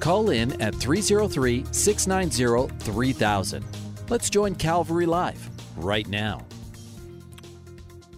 Call in at 303 690 3000. Let's join Calvary Live right now.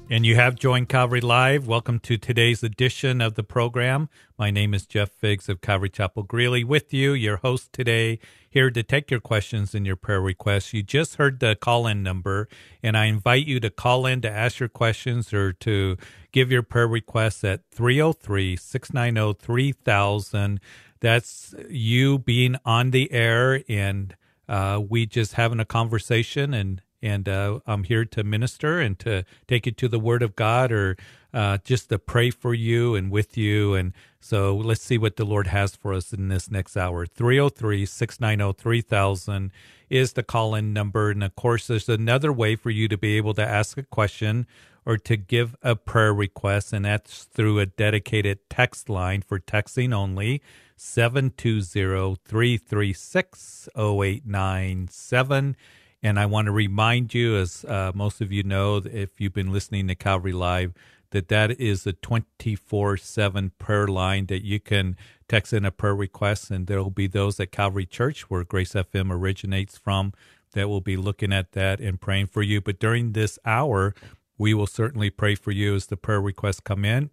And you have joined Calvary Live. Welcome to today's edition of the program. My name is Jeff Figs of Calvary Chapel Greeley with you, your host today, here to take your questions and your prayer requests. You just heard the call in number, and I invite you to call in to ask your questions or to give your prayer requests at 303 690 3000. That's you being on the air and uh, we just having a conversation and and uh, I'm here to minister and to take you to the Word of God or uh, just to pray for you and with you. And so let's see what the Lord has for us in this next hour. 303 690 3000 is the call in number. And of course, there's another way for you to be able to ask a question or to give a prayer request, and that's through a dedicated text line for texting only. 720-336-0897. And I want to remind you, as uh, most of you know, if you've been listening to Calvary Live, that that is a 24-7 prayer line that you can text in a prayer request, and there will be those at Calvary Church, where Grace FM originates from, that will be looking at that and praying for you. But during this hour, we will certainly pray for you as the prayer requests come in,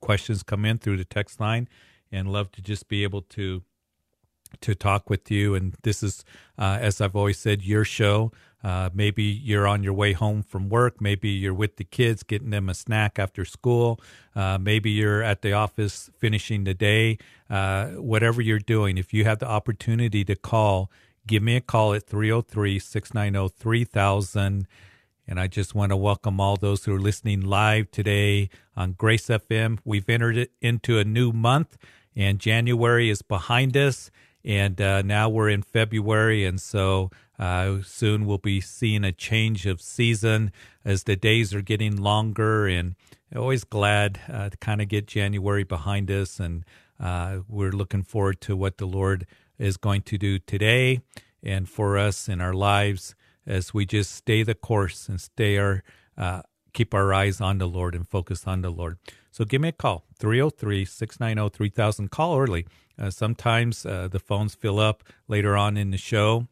questions come in through the text line and love to just be able to to talk with you. And this is, uh, as I've always said, your show. Uh, maybe you're on your way home from work. Maybe you're with the kids, getting them a snack after school. Uh, maybe you're at the office finishing the day. Uh, whatever you're doing, if you have the opportunity to call, give me a call at 303 690 3000. And I just want to welcome all those who are listening live today on Grace FM. We've entered into a new month and January is behind us, and uh, now we're in February, and so uh, soon we'll be seeing a change of season as the days are getting longer, and always glad uh, to kind of get January behind us, and uh, we're looking forward to what the Lord is going to do today and for us in our lives as we just stay the course and stay our uh, keep our eyes on the Lord and focus on the Lord. So give me a call, 303 690 3000. Call early. Uh, sometimes uh, the phones fill up later on in the show.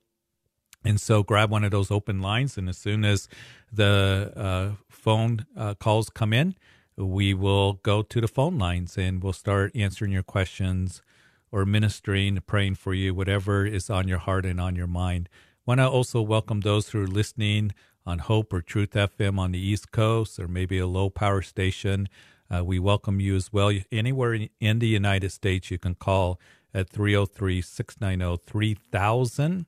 And so grab one of those open lines. And as soon as the uh, phone uh, calls come in, we will go to the phone lines and we'll start answering your questions or ministering, praying for you, whatever is on your heart and on your mind. Want to also welcome those who are listening on Hope or Truth FM on the East Coast or maybe a low power station. Uh, we welcome you as well. Anywhere in the United States, you can call at 303 690 3000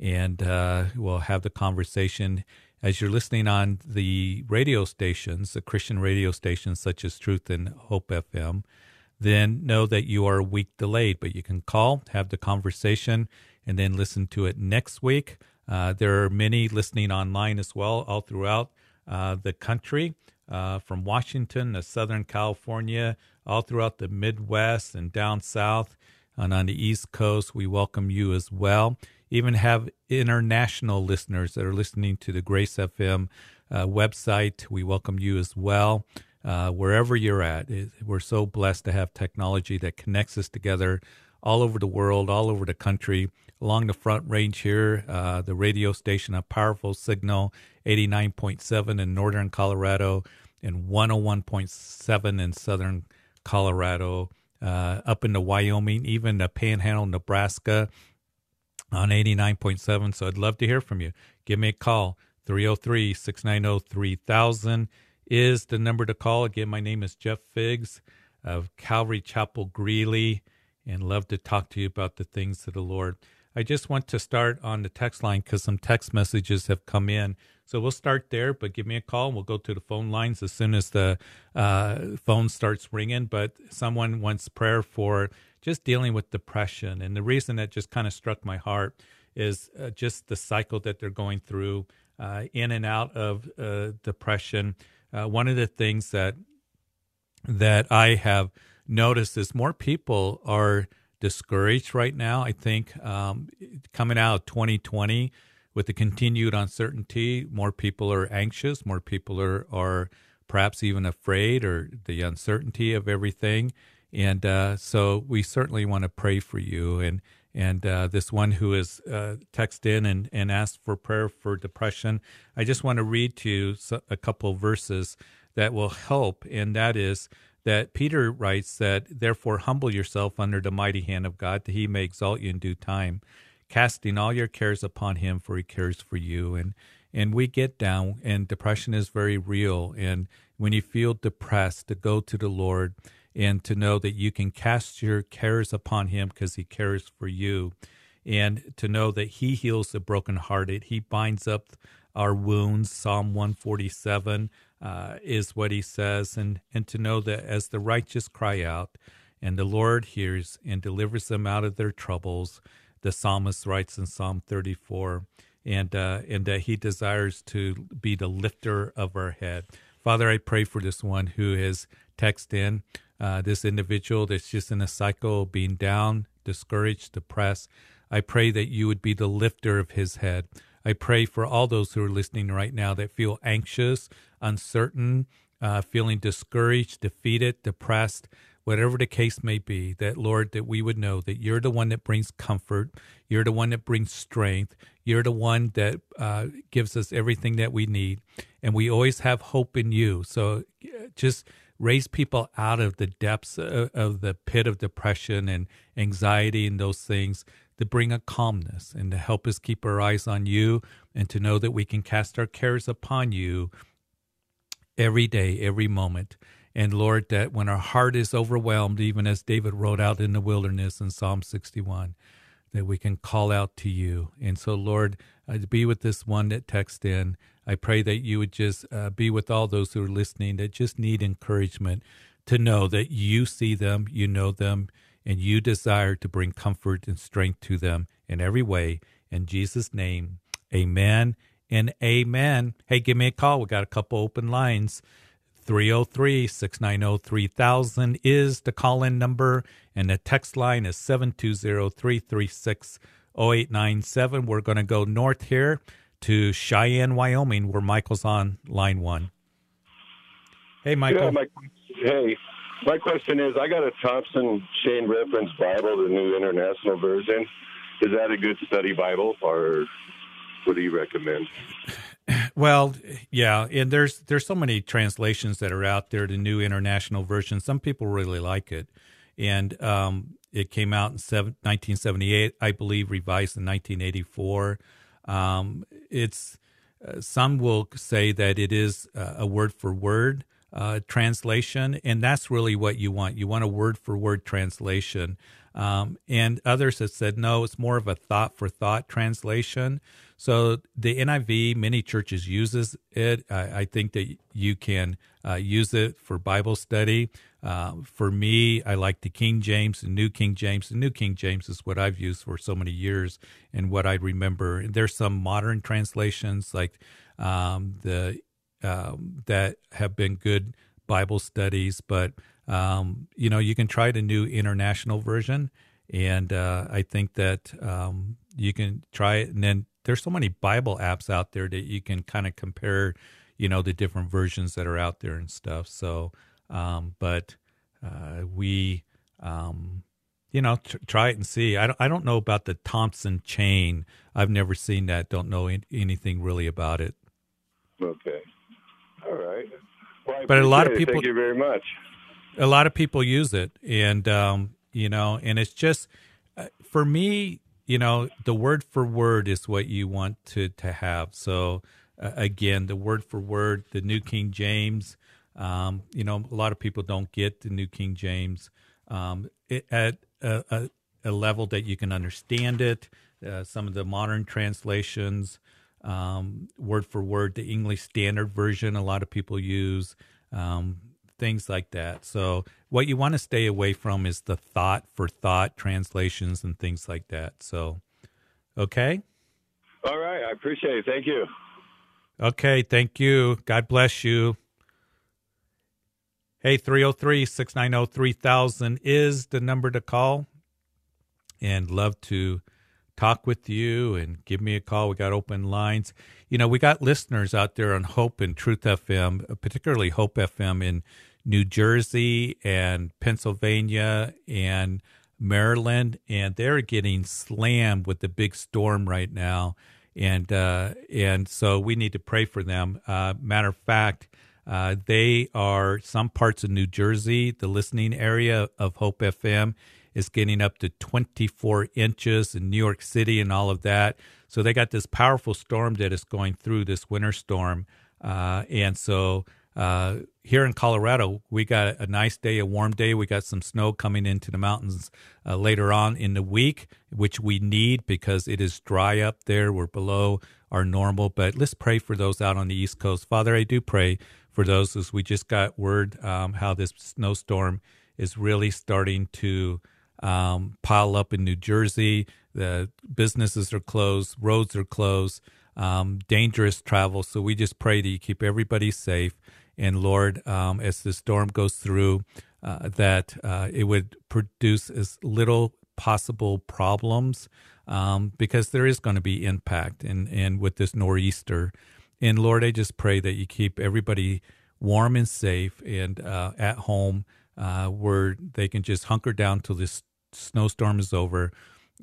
and uh, we'll have the conversation as you're listening on the radio stations, the Christian radio stations such as Truth and Hope FM. Then know that you are a week delayed, but you can call, have the conversation, and then listen to it next week. Uh, there are many listening online as well, all throughout uh, the country uh, from Washington to Southern California, all throughout the Midwest and down south and on the East Coast. We welcome you as well. Even have international listeners that are listening to the Grace FM uh, website. We welcome you as well. Uh, wherever you're at, we're so blessed to have technology that connects us together all over the world, all over the country. Along the front range here, uh, the radio station, a powerful signal, 89.7 in northern Colorado and 101.7 in southern Colorado, uh, up into Wyoming, even the Panhandle, Nebraska on 89.7. So I'd love to hear from you. Give me a call. 303 690 3000 is the number to call. Again, my name is Jeff Figs of Calvary Chapel Greeley and love to talk to you about the things of the Lord. I just want to start on the text line because some text messages have come in. So we'll start there, but give me a call. We'll go to the phone lines as soon as the uh, phone starts ringing. But someone wants prayer for just dealing with depression. And the reason that just kind of struck my heart is uh, just the cycle that they're going through uh, in and out of uh, depression. Uh, one of the things that that I have noticed is more people are discouraged right now. I think um, coming out of 2020 with the continued uncertainty, more people are anxious, more people are are perhaps even afraid or the uncertainty of everything. And uh, so we certainly want to pray for you. And and uh, this one who has uh, texted in and, and asked for prayer for depression, I just want to read to you a couple verses that will help. And that is that Peter writes that, therefore, humble yourself under the mighty hand of God, that he may exalt you in due time, casting all your cares upon him, for he cares for you. And and we get down, and depression is very real. And when you feel depressed, to go to the Lord and to know that you can cast your cares upon him because he cares for you and to know that he heals the brokenhearted he binds up our wounds psalm 147 uh, is what he says and and to know that as the righteous cry out and the lord hears and delivers them out of their troubles the psalmist writes in psalm 34 and uh, and that he desires to be the lifter of our head father i pray for this one who has texted in uh, this individual that's just in a cycle of being down, discouraged, depressed. I pray that you would be the lifter of his head. I pray for all those who are listening right now that feel anxious, uncertain, uh, feeling discouraged, defeated, depressed, whatever the case may be, that Lord, that we would know that you're the one that brings comfort, you're the one that brings strength, you're the one that uh, gives us everything that we need, and we always have hope in you. So uh, just raise people out of the depths of, of the pit of depression and anxiety and those things to bring a calmness and to help us keep our eyes on you and to know that we can cast our cares upon you every day, every moment. And Lord, that when our heart is overwhelmed, even as David wrote out in the wilderness in Psalm 61, that we can call out to you. And so, Lord, uh, be with this one that text in. I pray that you would just uh, be with all those who are listening that just need encouragement to know that you see them, you know them, and you desire to bring comfort and strength to them in every way. In Jesus' name, amen and amen. Hey, give me a call. We got a couple open lines. 303 690 3000 is the call in number, and the text line is 720 336 0897. We're going to go north here to Cheyenne, Wyoming, where Michael's on line one. Hey, Michael. Yeah, my, hey, my question is I got a Thompson Chain Reference Bible, the New International Version. Is that a good study Bible, or what do you recommend? Well, yeah, and there's there's so many translations that are out there. The New International Version. Some people really like it, and um, it came out in seven, 1978, I believe, revised in 1984. Um, it's uh, some will say that it is uh, a word for word uh, translation, and that's really what you want. You want a word for word translation. Um, and others have said no, it's more of a thought for thought translation. So the NIV, many churches uses it. I, I think that you can uh, use it for Bible study. Uh, for me, I like the King James and New King James. The New King James is what I've used for so many years and what I remember. There's some modern translations like um, the um, that have been good Bible studies, but um, you know you can try the New International Version, and uh, I think that um, you can try it. And then there's so many Bible apps out there that you can kind of compare, you know, the different versions that are out there and stuff. So um, but uh, we, um, you know, tr- try it and see. I don't, I don't know about the Thompson chain. I've never seen that. Don't know in- anything really about it. Okay. All right. Well, but a lot of people. Thank you very much. A lot of people use it, and um, you know, and it's just uh, for me. You know, the word for word is what you want to to have. So uh, again, the word for word, the New King James um, you know, a lot of people don't get the New King James um, it, at a, a, a, level that you can understand it. Uh, some of the modern translations, um, word for word, the English Standard Version, a lot of people use. Um, things like that. So what you want to stay away from is the thought for thought translations and things like that. So, okay. All right. I appreciate it. Thank you. Okay. Thank you. God bless you. Hey, 303 690 3000 is the number to call. And love to talk with you and give me a call. We got open lines. You know, we got listeners out there on Hope and Truth FM, particularly Hope FM in New Jersey and Pennsylvania and Maryland, and they're getting slammed with the big storm right now. And uh, and so we need to pray for them. Uh, matter of fact, uh, they are some parts of New Jersey, the listening area of Hope FM is getting up to 24 inches in New York City and all of that. So they got this powerful storm that is going through this winter storm. Uh, and so uh, here in Colorado, we got a nice day, a warm day. We got some snow coming into the mountains uh, later on in the week, which we need because it is dry up there. We're below our normal. But let's pray for those out on the East Coast. Father, I do pray for those as we just got word um, how this snowstorm is really starting to um, pile up in New Jersey. The businesses are closed, roads are closed, um, dangerous travel. So we just pray that you keep everybody safe. And Lord, um, as the storm goes through, uh, that uh, it would produce as little possible problems um, because there is going to be impact and, and with this nor'easter and Lord, I just pray that you keep everybody warm and safe and uh, at home uh, where they can just hunker down till this snowstorm is over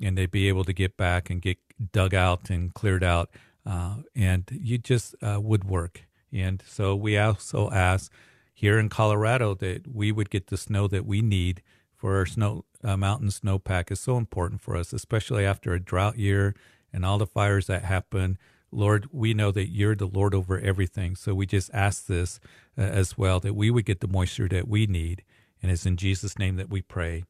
and they be able to get back and get dug out and cleared out. Uh, and you just uh, would work. And so we also ask here in Colorado that we would get the snow that we need for our snow uh, mountain snowpack is so important for us, especially after a drought year and all the fires that happen. Lord, we know that you're the Lord over everything. So we just ask this uh, as well that we would get the moisture that we need. And it's in Jesus' name that we pray.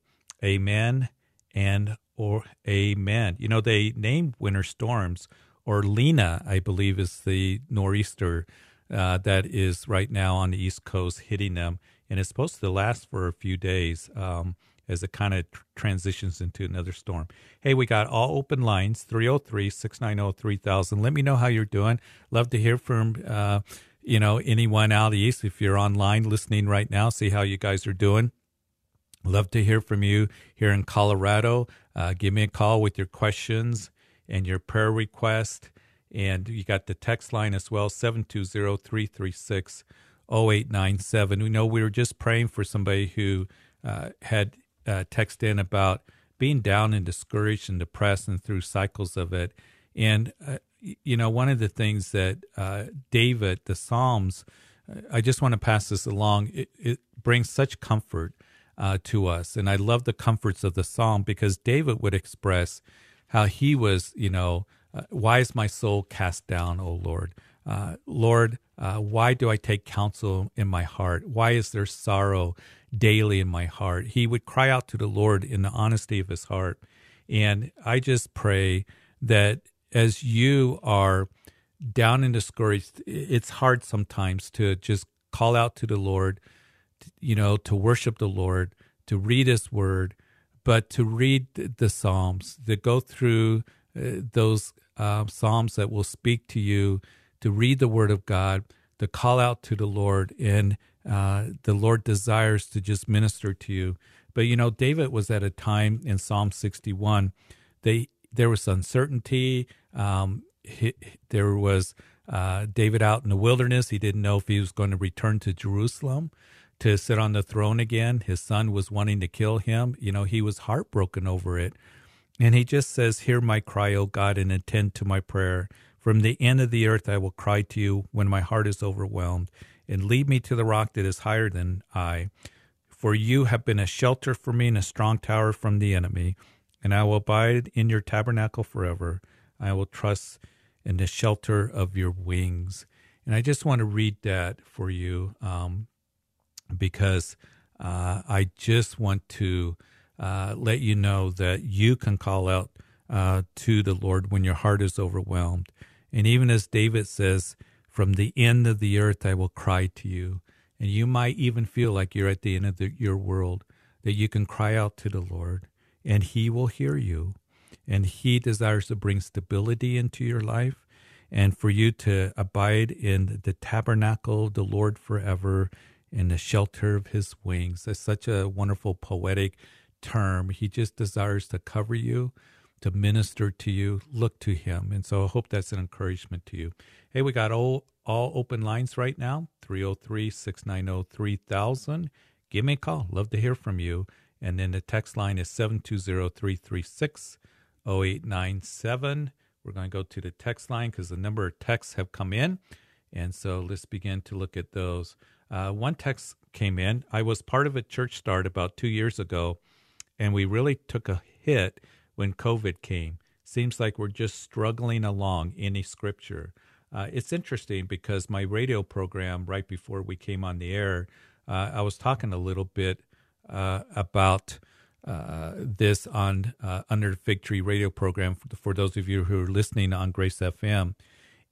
Amen and or amen. You know, they named winter storms, Orlena, I believe, is the nor'easter uh, that is right now on the East Coast hitting them. And it's supposed to last for a few days. Um, as it kind of tr- transitions into another storm. Hey, we got all open lines 303 690 3000. Let me know how you're doing. Love to hear from, uh, you know, anyone out east. If you're online listening right now, see how you guys are doing. Love to hear from you here in Colorado. Uh, give me a call with your questions and your prayer request. And you got the text line as well, 720 336 0897. We know we were just praying for somebody who uh, had uh, text in about being down and discouraged and depressed and through cycles of it. And, uh, you know, one of the things that uh, David, the Psalms, I just want to pass this along, it, it brings such comfort uh, to us. And I love the comforts of the Psalm because David would express how he was, you know, uh, why is my soul cast down, O Lord? Uh, Lord, why do I take counsel in my heart? Why is there sorrow daily in my heart. He would cry out to the Lord in the honesty of his heart. And I just pray that as you are down and discouraged, it's hard sometimes to just call out to the Lord, you know, to worship the Lord, to read his word, but to read the Psalms, to go through uh, those uh, Psalms that will speak to you, to read the word of God, to call out to the Lord and uh, the Lord desires to just minister to you. But you know, David was at a time in Psalm 61. They there was uncertainty. Um, he, there was uh, David out in the wilderness. He didn't know if he was going to return to Jerusalem to sit on the throne again. His son was wanting to kill him. You know, he was heartbroken over it. And he just says, Hear my cry, O God, and attend to my prayer. From the end of the earth I will cry to you when my heart is overwhelmed and lead me to the rock that is higher than I. For you have been a shelter for me and a strong tower from the enemy, and I will abide in your tabernacle forever. I will trust in the shelter of your wings. And I just want to read that for you um, because uh, I just want to uh, let you know that you can call out uh, to the Lord when your heart is overwhelmed. And even as David says, from the end of the earth I will cry to you. and you might even feel like you're at the end of the, your world, that you can cry out to the Lord and He will hear you. And He desires to bring stability into your life and for you to abide in the tabernacle of the Lord forever in the shelter of His wings. That's such a wonderful poetic term. He just desires to cover you to minister to you, look to him. And so I hope that's an encouragement to you. Hey, we got all, all open lines right now 303 690 3000. Give me a call. Love to hear from you. And then the text line is 720 336 0897. We're going to go to the text line because the number of texts have come in. And so let's begin to look at those. Uh, one text came in. I was part of a church start about two years ago, and we really took a hit when COVID came. Seems like we're just struggling along any scripture. Uh, it's interesting because my radio program, right before we came on the air, uh, I was talking a little bit uh, about uh, this on uh, Under the Fig Tree radio program for, for, those of you who are listening on Grace FM.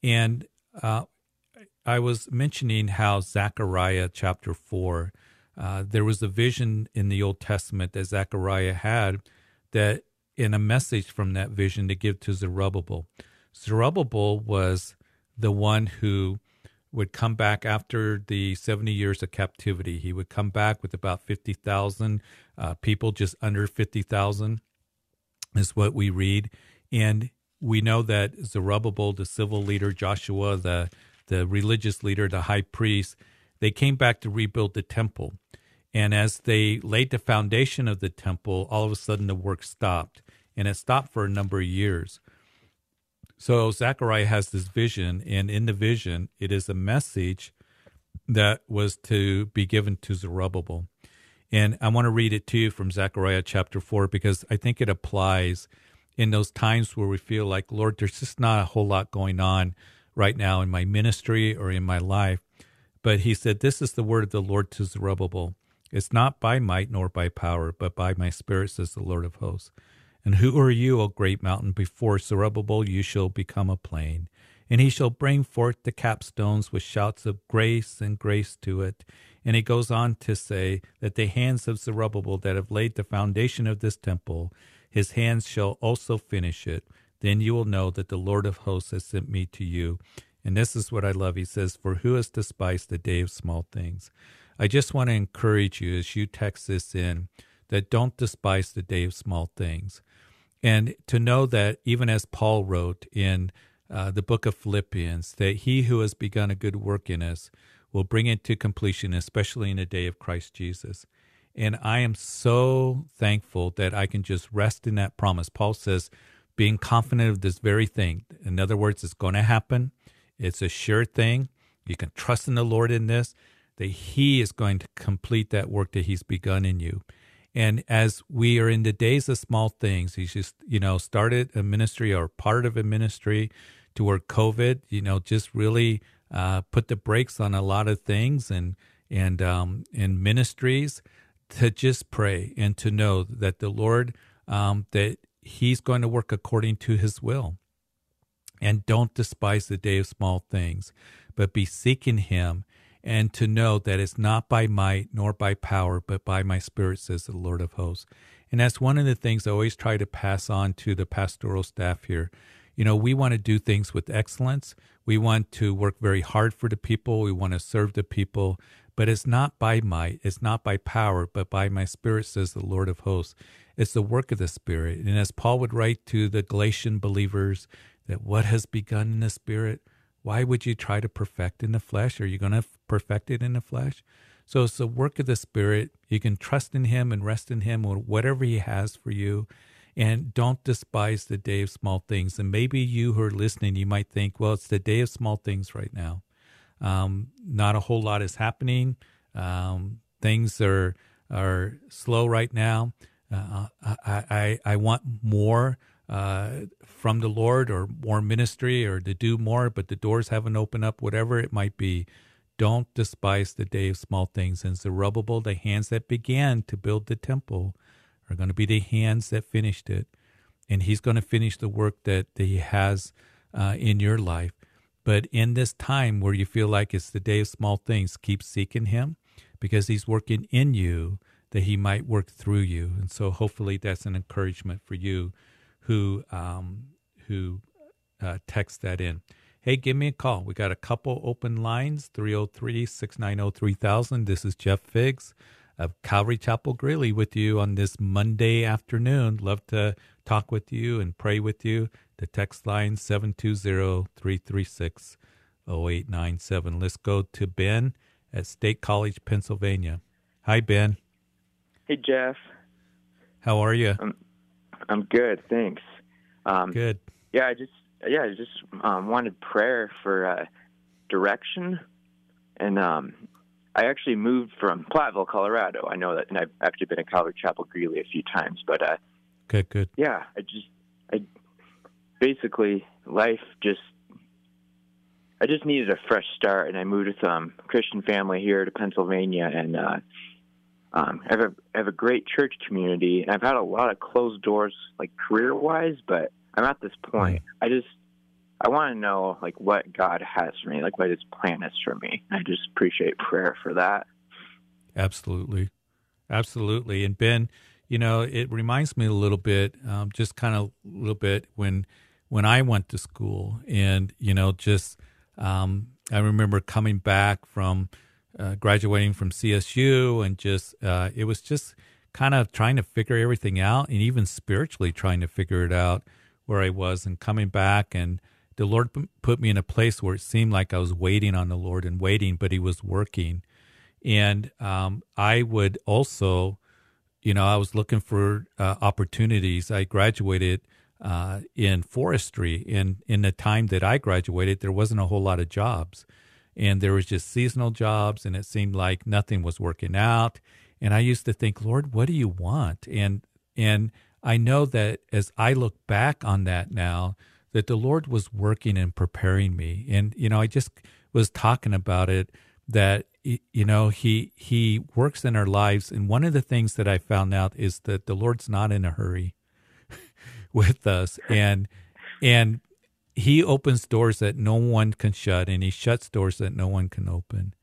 And uh, I was mentioning how Zechariah chapter 4, there was a vision in the Old Testament that Zechariah had that in a message from that vision to give to Zerubbabel. Zerubbabel was the one who would come back after the 70 years of captivity. He would come back with about 50,000 uh, people, just under 50,000 is what we read. And we know that Zerubbabel, the civil leader, Joshua, the, the religious leader, the high priest, they came back to rebuild the temple. And as they laid the foundation of the temple, all of a sudden the work stopped and it stopped for a number of years. So Zechariah has this vision, and in the vision, it is a message that was to be given to Zerubbabel. And I want to read it to you from Zechariah chapter 4 because I think it applies in those times where we feel like, Lord, there's just not a whole lot going on right now in my ministry or in my life. But he said, This is the word of the Lord to Zerubbabel. It's not by might nor by power, but by my spirit, says the Lord of hosts. And who are you, O great mountain? Before Zerubbabel you shall become a plain. And he shall bring forth the capstones with shouts of grace and grace to it. And he goes on to say that the hands of Zerubbabel that have laid the foundation of this temple, his hands shall also finish it. Then you will know that the Lord of hosts has sent me to you. And this is what I love. He says, For who has despised the day of small things? I just want to encourage you as you text this in that don't despise the day of small things. And to know that, even as Paul wrote in uh, the book of Philippians, that he who has begun a good work in us will bring it to completion, especially in the day of Christ Jesus. And I am so thankful that I can just rest in that promise. Paul says, being confident of this very thing. In other words, it's going to happen. It's a sure thing. You can trust in the Lord in this, that He is going to complete that work that He's begun in you. And as we are in the days of small things, he's just, you know, started a ministry or part of a ministry to where COVID, you know, just really uh, put the brakes on a lot of things and, and, um, and ministries to just pray and to know that the Lord, um, that he's going to work according to his will. And don't despise the day of small things, but be seeking him and to know that it's not by might nor by power, but by my spirit, says the Lord of hosts. And that's one of the things I always try to pass on to the pastoral staff here. You know, we want to do things with excellence. We want to work very hard for the people. We want to serve the people. But it's not by might, it's not by power, but by my spirit, says the Lord of hosts. It's the work of the Spirit. And as Paul would write to the Galatian believers, that what has begun in the Spirit, why would you try to perfect in the flesh? Are you going to perfect it in the flesh? So it's the work of the Spirit. You can trust in Him and rest in Him or whatever He has for you. And don't despise the day of small things. And maybe you who are listening, you might think, well, it's the day of small things right now. Um, not a whole lot is happening. Um, things are are slow right now. Uh, I, I I want more uh, from the Lord or more ministry or to do more, but the doors haven't opened up, whatever it might be. Don't despise the day of small things. And Zerubbabel, the hands that began to build the temple, are going to be the hands that finished it. And he's going to finish the work that, that he has uh, in your life. But in this time where you feel like it's the day of small things, keep seeking Him because He's working in you that He might work through you. And so hopefully that's an encouragement for you who um, who uh, text that in. Hey, give me a call. We got a couple open lines 303 690 3000. This is Jeff Figs of Calvary Chapel Greeley with you on this Monday afternoon. Love to talk with you and pray with you. The text line 720-336-0897. Let's go to Ben at State College, Pennsylvania. Hi, Ben. Hey, Jeff. How are you? I'm, I'm good, thanks. Um, good. Yeah, I just yeah, I just um, wanted prayer for uh, direction, and um, I actually moved from Platteville, Colorado. I know that, and I've actually been at Calvary Chapel Greeley a few times. But uh, good, good. Yeah, I just, I basically life just, I just needed a fresh start, and I moved with um Christian family here to Pennsylvania, and uh, um, I have a I have a great church community, and I've had a lot of closed doors, like career wise, but I'm at this point. I just I want to know like what God has for me, like what His plan is for me. I just appreciate prayer for that. Absolutely, absolutely. And Ben, you know, it reminds me a little bit, um, just kind of a little bit when when I went to school, and you know, just um, I remember coming back from uh, graduating from CSU, and just uh, it was just kind of trying to figure everything out, and even spiritually trying to figure it out where I was, and coming back and the Lord put me in a place where it seemed like I was waiting on the Lord and waiting, but He was working. And um, I would also, you know, I was looking for uh, opportunities. I graduated uh, in forestry, and in the time that I graduated, there wasn't a whole lot of jobs, and there was just seasonal jobs, and it seemed like nothing was working out. And I used to think, Lord, what do you want? And and I know that as I look back on that now, that the Lord was working and preparing me. And, you know, I just was talking about it that, you know, he, he works in our lives. And one of the things that I found out is that the Lord's not in a hurry with us. And, and he opens doors that no one can shut and he shuts doors that no one can open.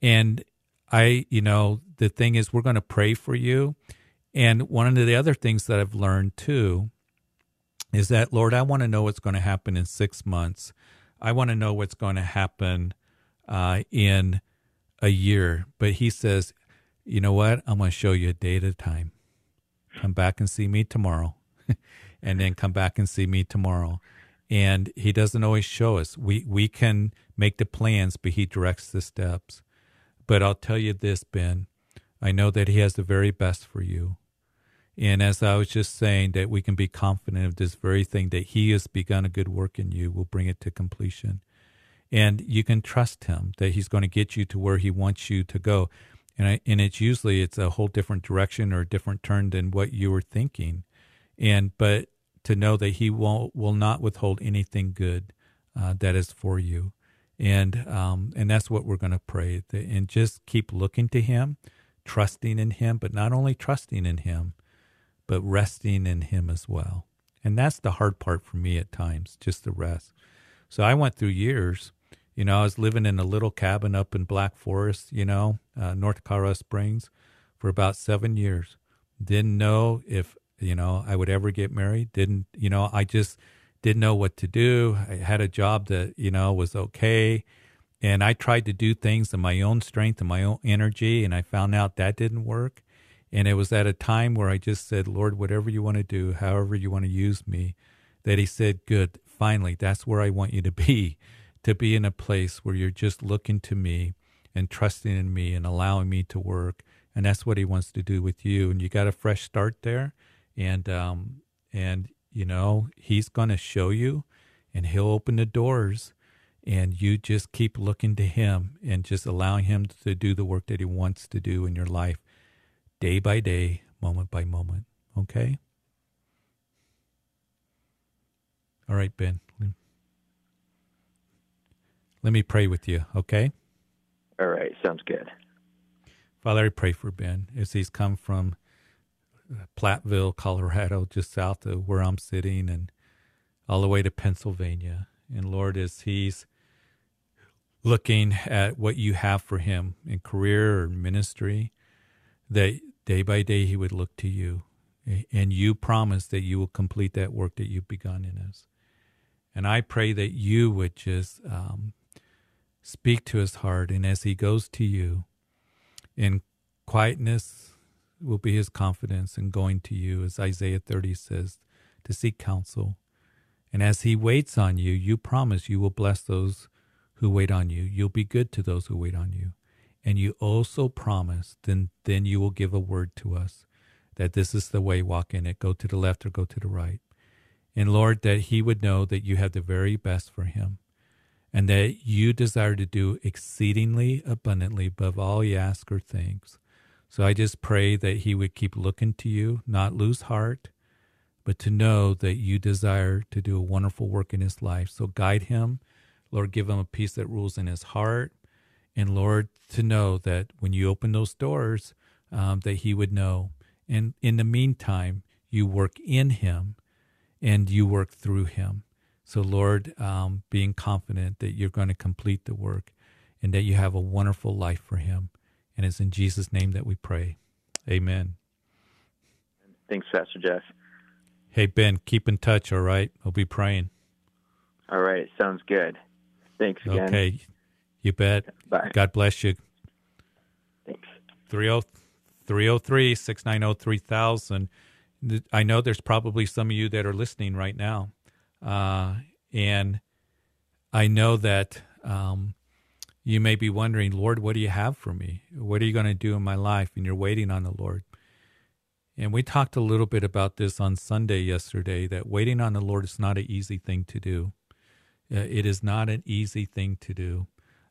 And I, you know, the thing is, we're going to pray for you. And one of the other things that I've learned too is that, Lord, I want to know what's going to happen in six months. I want to know what's going to happen uh, in a year. But he says, you know what? I'm going to show you a day at a time. Come back and see me tomorrow. and then come back and see me tomorrow. And he doesn't always show us. We we can make the plans, but he directs the steps. But I'll tell you this, Ben. I know that he has the very best for you. And as I was just saying, that we can be confident of this very thing that He has begun a good work in you, will bring it to completion. And you can trust Him that He's going to get you to where He wants you to go. And, I, and it's usually it's a whole different direction or a different turn than what you were thinking. And but to know that He will will not withhold anything good uh, that is for you. And um, and that's what we're going to pray. And just keep looking to Him, trusting in Him, but not only trusting in Him but resting in Him as well. And that's the hard part for me at times, just the rest. So I went through years. You know, I was living in a little cabin up in Black Forest, you know, uh, North Colorado Springs, for about seven years. Didn't know if, you know, I would ever get married. Didn't, you know, I just didn't know what to do. I had a job that, you know, was okay. And I tried to do things in my own strength and my own energy, and I found out that didn't work. And it was at a time where I just said, Lord, whatever you want to do, however you want to use me, that He said, Good, finally, that's where I want you to be, to be in a place where you're just looking to me and trusting in me and allowing me to work. And that's what He wants to do with you. And you got a fresh start there. And, um, and, you know, He's going to show you and He'll open the doors and you just keep looking to him and just allowing him to do the work that he wants to do in your life day by day, moment by moment. Okay? All right, Ben. Let me pray with you, okay? All right, sounds good. Father, I pray for Ben as he's come from Platteville, Colorado, just south of where I'm sitting, and all the way to Pennsylvania. And Lord, as he's looking at what you have for him in career or ministry, that day by day he would look to you. And you promise that you will complete that work that you've begun in us. And I pray that you would just um, speak to his heart. And as he goes to you, in quietness will be his confidence in going to you, as Isaiah 30 says, to seek counsel. And as he waits on you, you promise you will bless those who wait on you. You'll be good to those who wait on you. And you also promise, then, then you will give a word to us that this is the way, walk in it, go to the left or go to the right. And Lord, that he would know that you have the very best for him and that you desire to do exceedingly abundantly above all he asks or thinks. So I just pray that he would keep looking to you, not lose heart, but to know that you desire to do a wonderful work in his life. So guide him. Lord, give him a peace that rules in his heart. And Lord, to know that when you open those doors, um, that he would know. And in the meantime, you work in him and you work through him. So, Lord, um, being confident that you're going to complete the work and that you have a wonderful life for him. And it's in Jesus' name that we pray. Amen. Thanks, Pastor Jeff. Hey, Ben, keep in touch, all right? I'll be praying. All right. Sounds good. Thanks again. Okay. You bet. Bye. God bless you. Thanks. 303 690 3000. I know there's probably some of you that are listening right now uh, and I know that um, you may be wondering, Lord, what do you have for me? What are you going to do in my life? And you're waiting on the Lord. And we talked a little bit about this on Sunday yesterday that waiting on the Lord is not an easy thing to do. Uh, it is not an easy thing to do.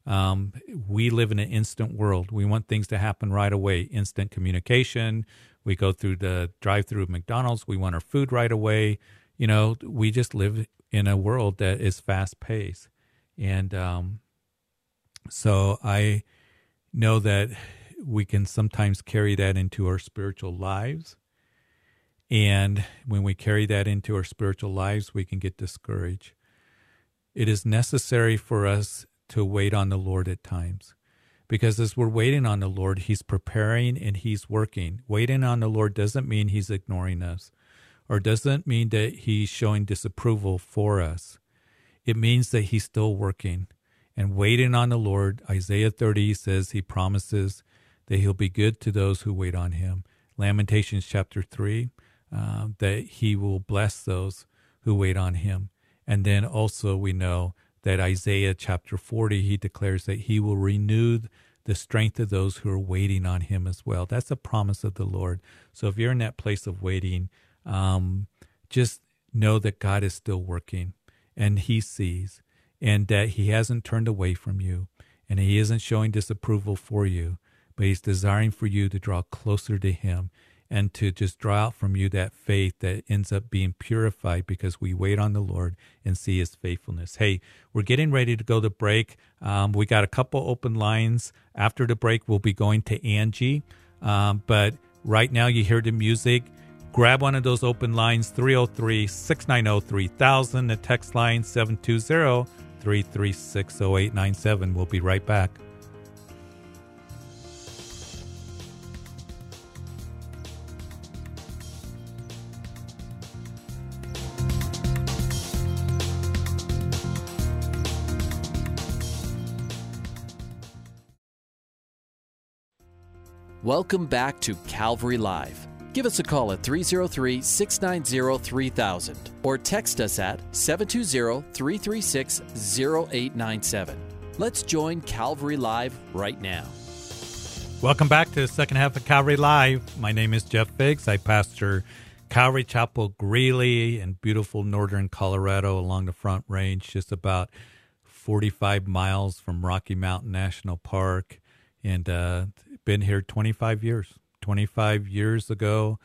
Um, we live in an instant world. We want things to happen right away, instant communication. We go through the drive through of McDonald's. We want our food right away you know, we just live in a world that is fast paced. And um, so I know that we can sometimes carry that into our spiritual lives. And when we carry that into our spiritual lives, we can get discouraged. It is necessary for us to wait on the Lord at times. Because as we're waiting on the Lord, He's preparing and He's working. Waiting on the Lord doesn't mean He's ignoring us or doesn't mean that he's showing disapproval for us. It means that he's still working and waiting on the Lord. Isaiah 30 says he promises that he'll be good to those who wait on him. Lamentations chapter 3, uh, that he will bless those who wait on him. And then also we know that Isaiah chapter 40, he declares that he will renew the strength of those who are waiting on him as well. That's a promise of the Lord. So if you're in that place of waiting, um, just know that God is still working and He sees and that He hasn't turned away from you and He isn't showing disapproval for you, but He's desiring for you to draw closer to Him and to just draw out from you that faith that ends up being purified because we wait on the Lord and see His faithfulness. Hey, we're getting ready to go to break. Um, we got a couple open lines. After the break, we'll be going to Angie. Um, but right now, you hear the music. Grab one of those open lines 303 690 3000, the text line 720 336 0897. We'll be right back. Welcome back to Calvary Live. Give us a call at 303 690 3000 or text us at 720 336 0897. Let's join Calvary Live right now. Welcome back to the second half of Calvary Live. My name is Jeff Biggs. I pastor Calvary Chapel Greeley in beautiful northern Colorado along the Front Range, just about 45 miles from Rocky Mountain National Park, and uh, been here 25 years. 25 years ago,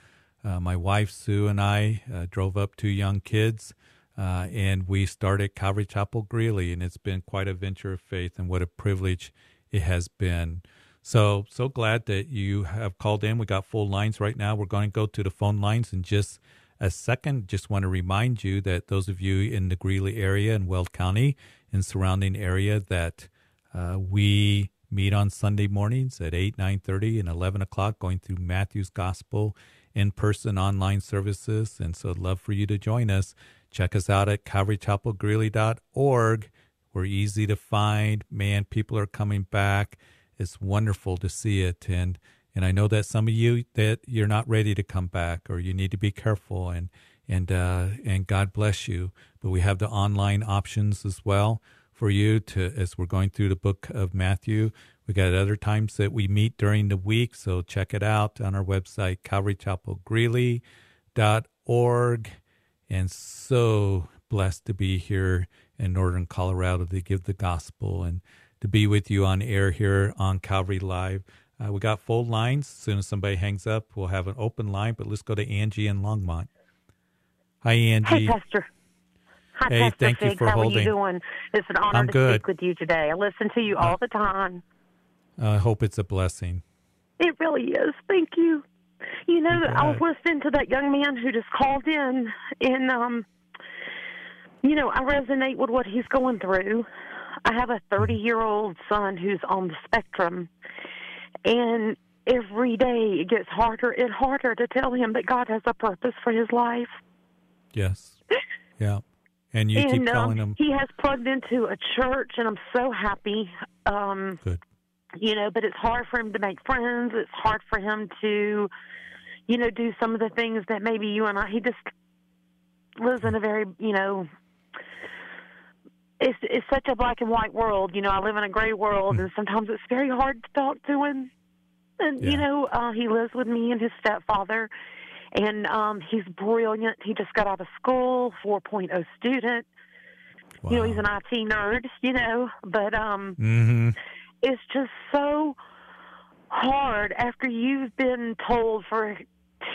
uh, my wife Sue and I uh, drove up two young kids, uh, and we started Calvary Chapel Greeley, and it's been quite a venture of faith, and what a privilege it has been. So so glad that you have called in. We got full lines right now. We're going to go to the phone lines in just a second. Just want to remind you that those of you in the Greeley area and Weld County and surrounding area that Uh, we meet on Sunday mornings at 8, 9.30, and 11 o'clock going through Matthew's Gospel in-person online services. And so I'd love for you to join us. Check us out at calvarychapelgreeley.org. We're easy to find. Man, people are coming back. It's wonderful to see it. And and I know that some of you that you're not ready to come back or you need to be careful and and uh, and God bless you. But we have the online options as well for you to as we're going through the book of Matthew. We got other times that we meet during the week, so check it out on our website, calvarychapelgreeley.org. And so blessed to be here in northern Colorado to give the gospel and to be with you on air here on Calvary Live. Uh, we got full lines. As soon as somebody hangs up, we'll have an open line. But let's go to Angie in Longmont. Hi, Angie. Hey, Pastor. Hi, hey, Pastor thank Fig. you for How holding. are you doing? It's an honor I'm to good. speak with you today. I listen to you all the time. I hope it's a blessing. It really is. Thank you. You know, I was listening to that young man who just called in, and um, you know, I resonate with what he's going through. I have a 30 year old son who's on the spectrum, and every day it gets harder and harder to tell him that God has a purpose for his life. Yes. Yeah. And you keep telling um, them. he has plugged into a church, and I'm so happy. Um, Good. You know, but it's hard for him to make friends. It's hard for him to, you know, do some of the things that maybe you and I. He just lives in a very, you know, it's it's such a black and white world. You know, I live in a gray world, and sometimes it's very hard to talk to him. And Yeah. you know, uh, he lives with me and his stepfather, and um, he's brilliant. He just got out of school, 4.0 student. You know, he's an IT nerd. You know, but um, Mm-hmm. it's just so hard after you've been told for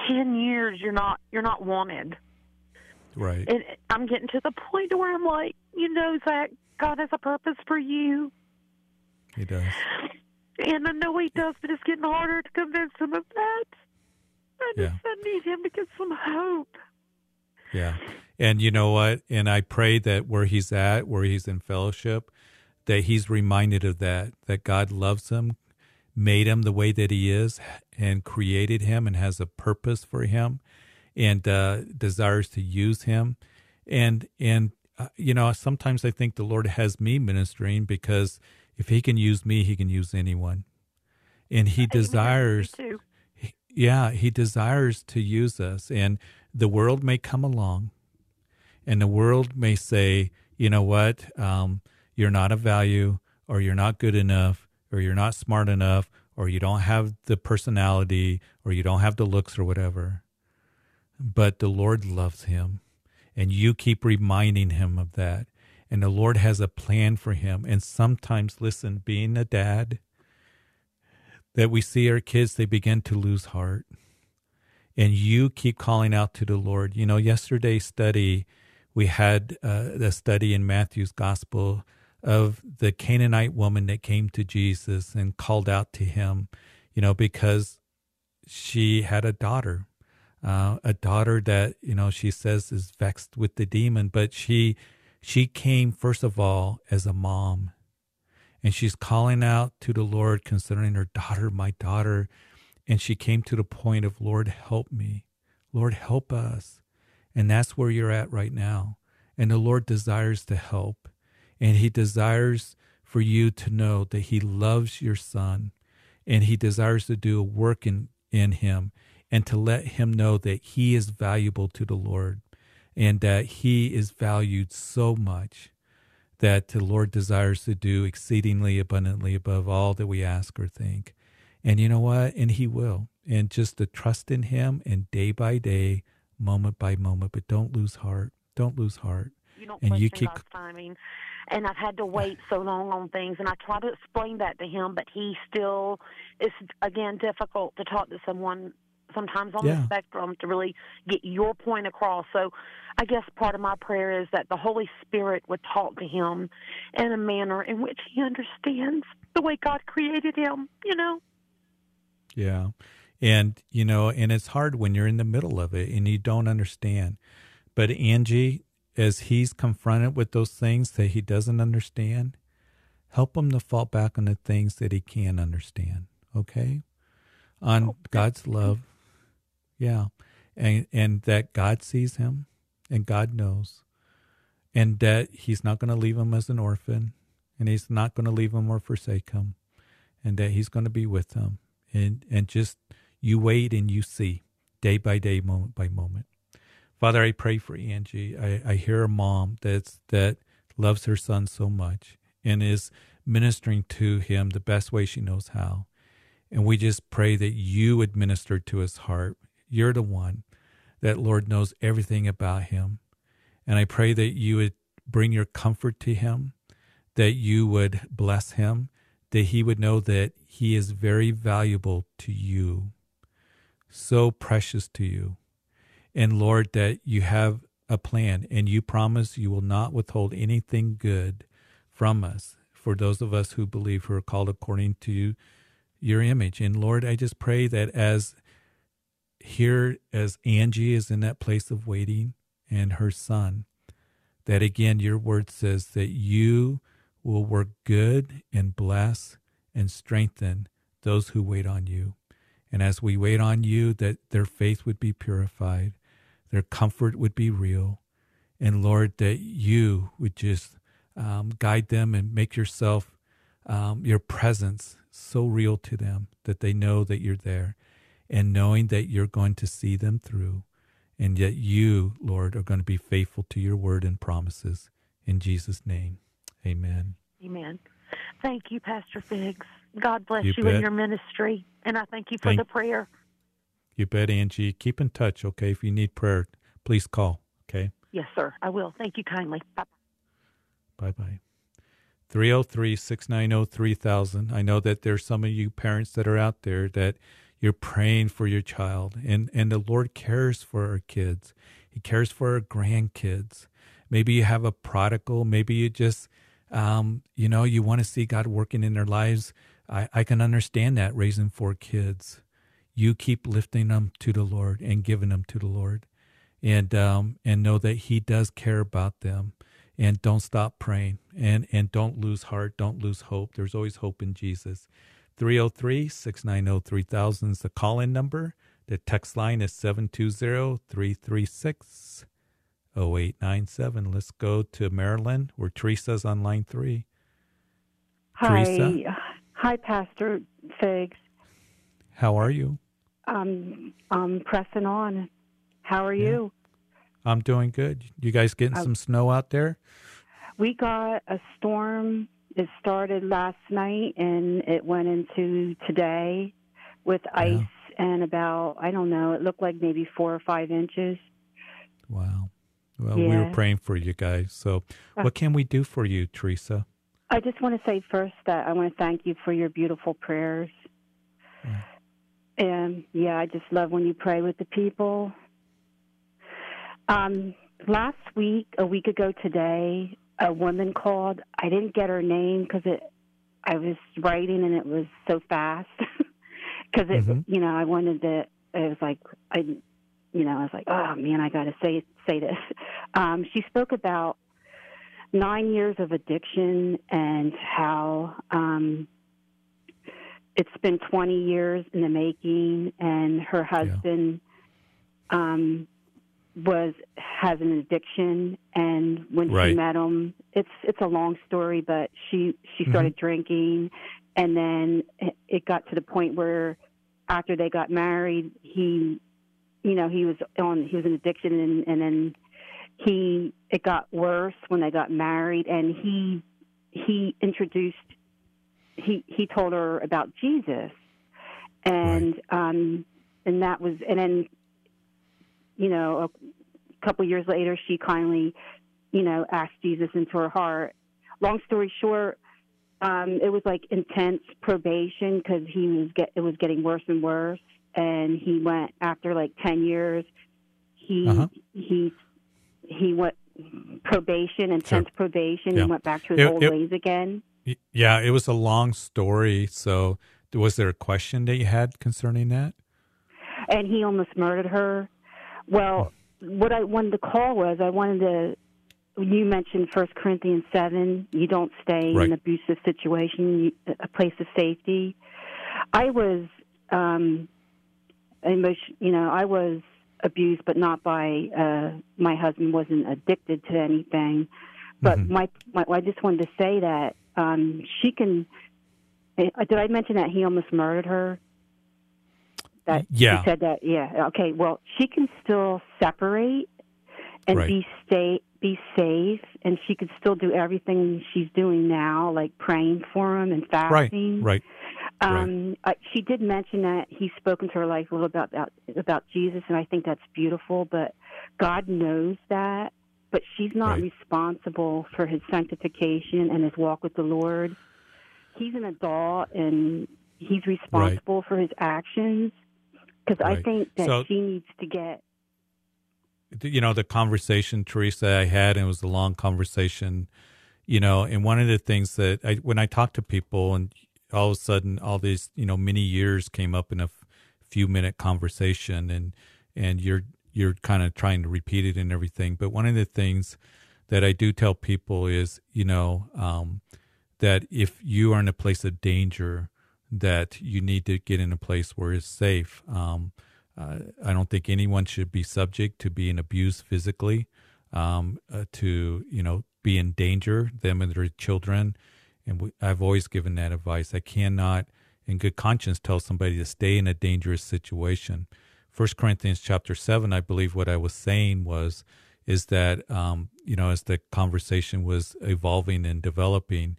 10 years you're not you're not wanted Right. and i'm getting to the point where i'm like you know zach god has a purpose for you He does. and i know he does but it's getting harder to convince him of that i just Yeah. I need him to get some hope Yeah. And you know what? And I pray that where he's at, where he's in fellowship, that he's reminded of that, that God loves him, made him the way that he is, and created him and has a purpose for him and uh, desires to use him. And, and, uh, you know, sometimes I think the Lord has me ministering because if he can use me, he can use anyone. And he desires Me too. Yeah, he desires to use us. And the world may come along and the world may say, you know what, um, you're not of value or you're not good enough or you're not smart enough or you don't have the personality or you don't have the looks or whatever. But the Lord loves him and you keep reminding him of that. And the Lord has a plan for him. And sometimes, listen, being a dad, that we see our kids, they begin to lose heart. And you keep calling out to the Lord. You know, yesterday's study, we had uh, study in Matthew's gospel of the Canaanite woman that came to Jesus and called out to him, you know, because she had a daughter, uh, a daughter that, you know, she says is vexed with the demon, but she, she came first of all as a mom and she's calling out to the Lord concerning her daughter, my daughter. And she came to the point of, Lord, help me. Lord, help us. And that's where you're at right now. And the Lord desires to help. And He desires for you to know that He loves your son and He desires to do a work in, in him and to let him know that he is valuable to the Lord and that he is valued so much that the Lord desires to do exceedingly abundantly above all that we ask or think. And you know what? And He will. And just to trust in Him and day by day, moment by moment, but don't lose heart. Don't lose heart. You don't And you keep- timing. And I've had to wait so long on things, and I try to explain that to him, but he still it's again difficult to talk to someone sometimes on Yeah. the spectrum to really get your point across. So, I guess part of my prayer is that the Holy Spirit would talk to him in a manner in which he understands the way God created him. You know. Yeah. And, you know, and it's hard when you're in the middle of it and you don't understand. But Angie, as he's confronted with those things that he doesn't understand, Help him to fall back on the things that he can understand. Okay, on Okay. God's love. Yeah, and and that God sees him, and God knows, and that He's not going to leave him as an orphan, and He's not going to leave him or forsake him, and that He's going to be with him, and and just you wait and you see, day by day, moment by moment. Father, I pray for Angie. I, I hear a mom that's that loves her son so much and is ministering to him the best way she knows how. And we just pray that you would minister to his heart. You're the one that, Lord, knows everything about him. And I pray that you would bring your comfort to him, that you would bless him, that he would know that he is very valuable to you, so precious to you. And Lord, that you have a plan and you promise you will not withhold anything good from us for those of us who believe who are called according to your image. And Lord, I just pray that as here, as Angie is in that place of waiting and her son, that again, your word says that you will work good and bless and strengthen those who wait on you. And as we wait on you, that their faith would be purified, their comfort would be real. And Lord, that you would just um, guide them and make yourself, um, your presence so real to them that they know that you're there and knowing that you're going to see them through and yet, you, Lord, are going to be faithful to your word and promises. In Jesus' name, amen. Amen. Thank you, Pastor Figs. God bless You you, in your ministry. And I thank you for Thank- the prayer. You bet, Angie. Keep in touch, okay? If you need prayer, please call, okay? Yes, sir. I will. Thank you kindly. Bye. Bye bye. 303 690 3000. I know that there's some of you parents that are out there that you're praying for your child, and, and the Lord cares for our kids. He cares for our grandkids. Maybe you have a prodigal. Maybe you just, um, you know, you want to see God working in their lives. I, I can understand that raising four kids. You keep lifting them to the Lord and giving them to the Lord, and um, and know that He does care about them and don't stop praying and and don't lose heart don't lose hope there's always hope in jesus 303-690-3000 is the call-in number the text line is 720-336-0897 let's go to maryland where teresa's on line three Hi, Teresa? hi, Pastor Figs. how are you Um, I'm pressing on. How are Yeah. you? i'm doing good you guys getting Uh, some snow out there We got a storm. It started last night and it went into today with ice and about I don't know. It looked like maybe four or five inches. wow well we were praying for you guys so what can we do for you teresa I just want to say first that I want to thank you for your beautiful prayers. Yeah. And yeah, I just love when you pray with the people. Um, last week, a week ago today, a woman called. I didn't get her name because it. I was writing and it was so fast because it. Mhm. You know, I wanted to. It was like I. You know, I was like, oh man, I got to say say this. Um, she spoke about nine years of addiction and how um, it's been 20 years in the making, and her husband um, was has an addiction, and when Right. she met him, it's it's a long story, but she she started drinking, and then it- got to the point where after they got married, he, you know, he was on he was in addiction, and, and then he it got worse when they got married and he he introduced he he told her about Jesus. And um and that was and then you know a couple years later she kindly you know asked Jesus into her heart long story short um it was like intense probation cuz he was get it was getting worse and worse and he went after like 10 years he Uh-huh. he he went probation, intense probation. Yeah. He went back to his It- old it- ways again. Yeah, it was a long story. So, was there a question that you had concerning that? and he almost murdered her. Well, what I wanted to call was I wanted to you mentioned First Corinthians seven. You don't stay Right. in an abusive situation, you, a place of safety. I was, um, emotion, you know, I was abused, but not by uh, my husband. wasn't addicted to anything. But Mhm. my, my, I just wanted to say that um, she can. uh, Did I mention that he almost murdered her? That Yeah. said that. Yeah. Okay. Well, she can still separate and Right. be stay be safe, and she could still do everything she's doing now, like praying for him and fasting. right. Um, uh, she did mention that he's spoken to her life a little about, about about Jesus, and I think that's beautiful. But God knows that, but she's not Right. responsible for his sanctification and his walk with the Lord. He's an adult, and he's responsible for his actions. Because I think that So- she needs to get you know the conversation teresa i had and it was a long conversation you know and one of the things that i when i talk to people and all of a sudden all these you know many years came up in a f- few minute conversation and and you're you're kind of trying to repeat it and everything but one of the things that i do tell people is you know um, that if you are in a place of danger that you need to get in a place where it's safe um, uh, I don't think anyone should be subject to being abused physically, um, uh, to you know be in danger, them and their children. And we, I've always given that advice. I cannot, in good conscience, tell somebody to stay in a dangerous situation. First Corinthians chapter seven, I believe what I was saying was, is that um, you know as the conversation was evolving and developing,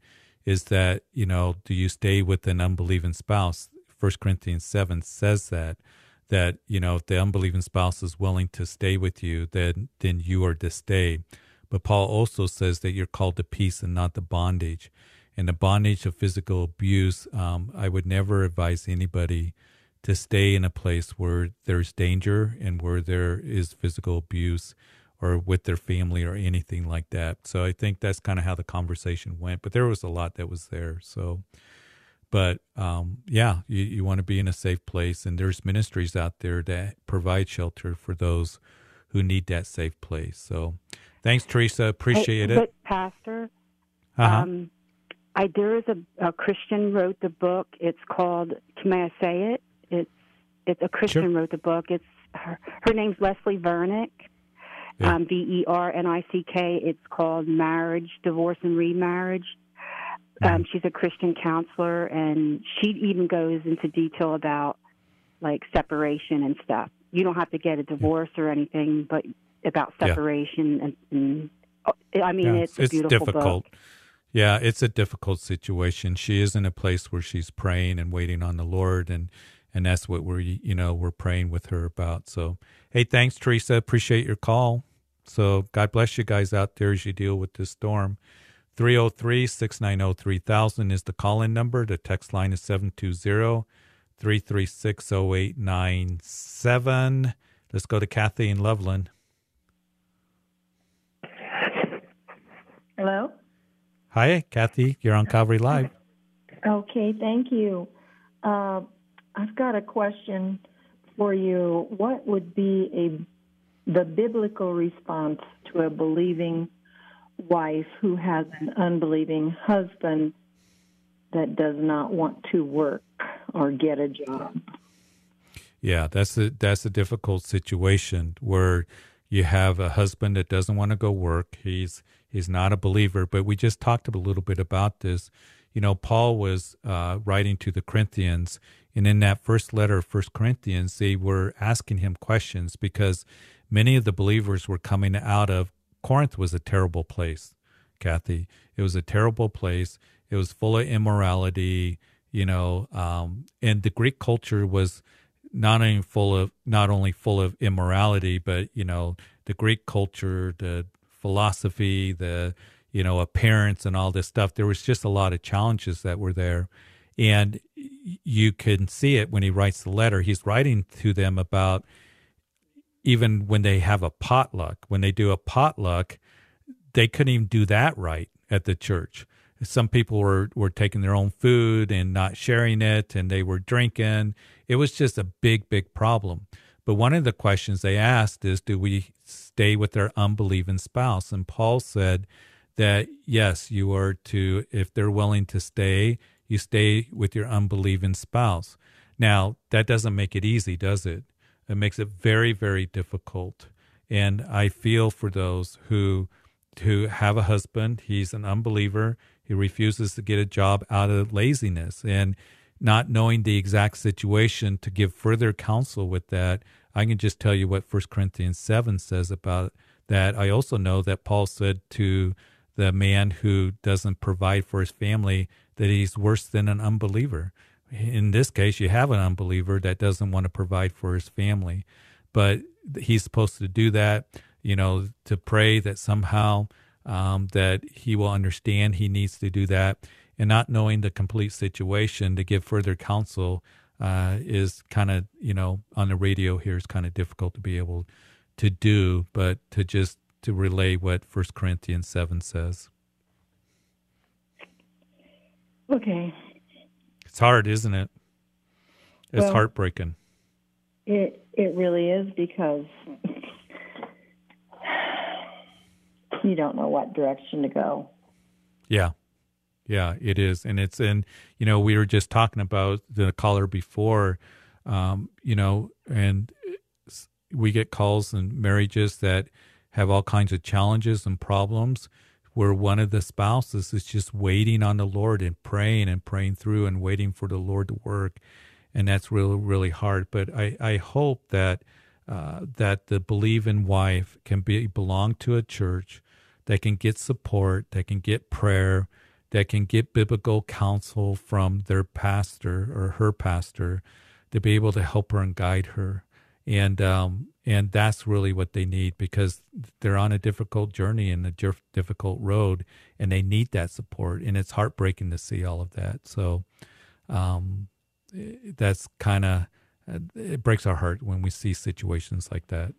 is that you know do you stay with an unbelieving spouse? First Corinthians seven says that that you know if the unbelieving spouse is willing to stay with you then then you are to stay. But paul also says that you're called to peace and not the bondage. And the bondage of physical abuse um, i would never advise anybody to stay in a place where there's danger and where there is physical abuse or with their family or anything like that so i think that's kind of how the conversation went but there was a lot that was there so but um, yeah, you, you want to be in a safe place, and there's ministries out there that provide shelter for those who need that safe place. So, thanks, Teresa. Appreciate Hey, it. Pastor, Uh-huh. um, I there is a, a Christian wrote the book. It's called. May I say it? It's it's a Christian wrote the book. It's her, her name's Leslie Vernick. Yeah. Um, V E R N I C K. It's called Marriage, Divorce, and Remarriage. Mm-hmm. Um, she's a Christian counselor, and she even goes into detail about like separation and stuff. You don't have to get a divorce or anything, but about Yeah. separation and, and I mean, Yeah, it's, a beautiful difficult. book. Yeah, it's a difficult situation. She is in a place where she's praying and waiting on the Lord, and and that's what we're you know we're praying with her about. So, hey, thanks, Teresa. Appreciate your call. So, God bless you guys out there as you deal with this storm. 303 690 3000 is the call in number. The text line is 720 336 0897. Let's go to Kathy in Loveland. Hello? Hi, Kathy. You're on Calvary Live. Okay, thank you. Uh, I've got a question for you. What would be a the biblical response to a believing wife who has an unbelieving husband that does not want to work or get a job? Yeah, that's a that's a difficult situation where you have a husband that doesn't want to go work. He's he's not a believer, but we just talked a little bit about this. You know, Paul was uh, writing to the Corinthians, and in that first letter First Corinthians, they were asking him questions because many of the believers were coming out of Corinth was a terrible place, Kathy. It was a terrible place. It was full of immorality, you know, um, and the Greek culture was not only full of not only full of immorality, but you know the Greek culture, the philosophy, the you know appearance, and all this stuff. There was just a lot of challenges that were there, and you can see it when he writes the letter. He's writing to them about even when they have a potluck. When they do a potluck, they couldn't even do that right at the church. Some people were, were taking their own food and not sharing it, and they were drinking. It was just a big, big problem. But one of the questions they asked is, do we stay with our unbelieving spouse? And Paul said that yes, you are to, if they're willing to stay, you stay with your unbelieving spouse. Now, that doesn't make it easy, does it? It makes it very, very difficult. And I feel for those who who have a husband, he's an unbeliever, he refuses to get a job out of laziness and not knowing the exact situation to give further counsel with that. I can just tell you what 1 Corinthians 7 says about that. I also know that Paul said to the man who doesn't provide for his family that he's worse than an unbeliever. In this case, you have an unbeliever that doesn't want to provide for his family, but he's supposed to do that, you know, to pray that somehow um, that he will understand he needs to do that, and not knowing the complete situation to give further counsel uh, is kind of, you know, on the radio here is kind of difficult to be able to do, but to just to relay what First Corinthians 7 says. Okay. It's hard, isn't it? It's Well- heartbreaking. It it really is because you don't know what direction to go. Yeah. Yeah, it is. And it's in, you know, we were just talking about the caller before, um, you know, and we get calls and marriages that have all kinds of challenges and problems where one of the spouses is just waiting on the Lord and praying and praying through and waiting for the Lord to work. And that's really, really hard. But I, I hope that, uh, that the believing wife can be belong to a church that can get support, that can get prayer, that can get biblical counsel from their pastor or her pastor to be able to help her and guide her. And um, and that's really what they need because they're on a difficult journey and a dif- difficult road, and they need that support. And it's heartbreaking to see all of that. So um, that's kind of it breaks our heart when we see situations like that.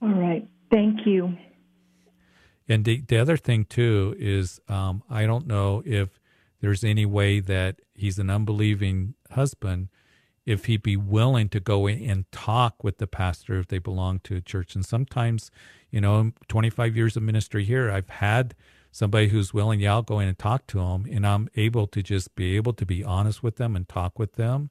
All right. Thank you. And the, the other thing too is um, I don't know if there's any way that he's an unbelieving husband, if he'd be willing to go in and talk with the pastor if they belong to a church. And sometimes, you know, 25 years of ministry here, I've had somebody who's willing, yeah, I'll go in and talk to them, and I'm able to just be able to be honest with them and talk with them,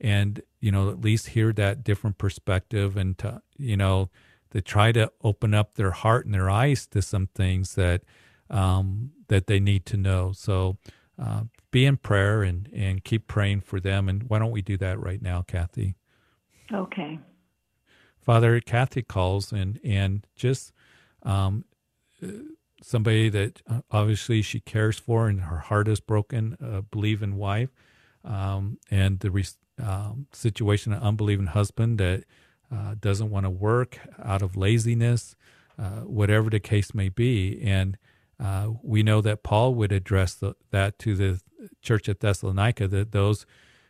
and you know, at least hear that different perspective and to, you know to try to open up their heart and their eyes to some things that um, that they need to know. So uh, be in prayer and and keep praying for them. And why don't we do that right now, Kathy? Okay. Father, Kathy calls and and just um, uh, somebody that uh, obviously she cares for and her heart is broken, a believing wife, um, and the re- um, situation, an unbelieving husband that uh, doesn't want to work out of laziness, uh, whatever the case may be. And uh, we know that Paul would address the, that to the church at Thessalonica, that those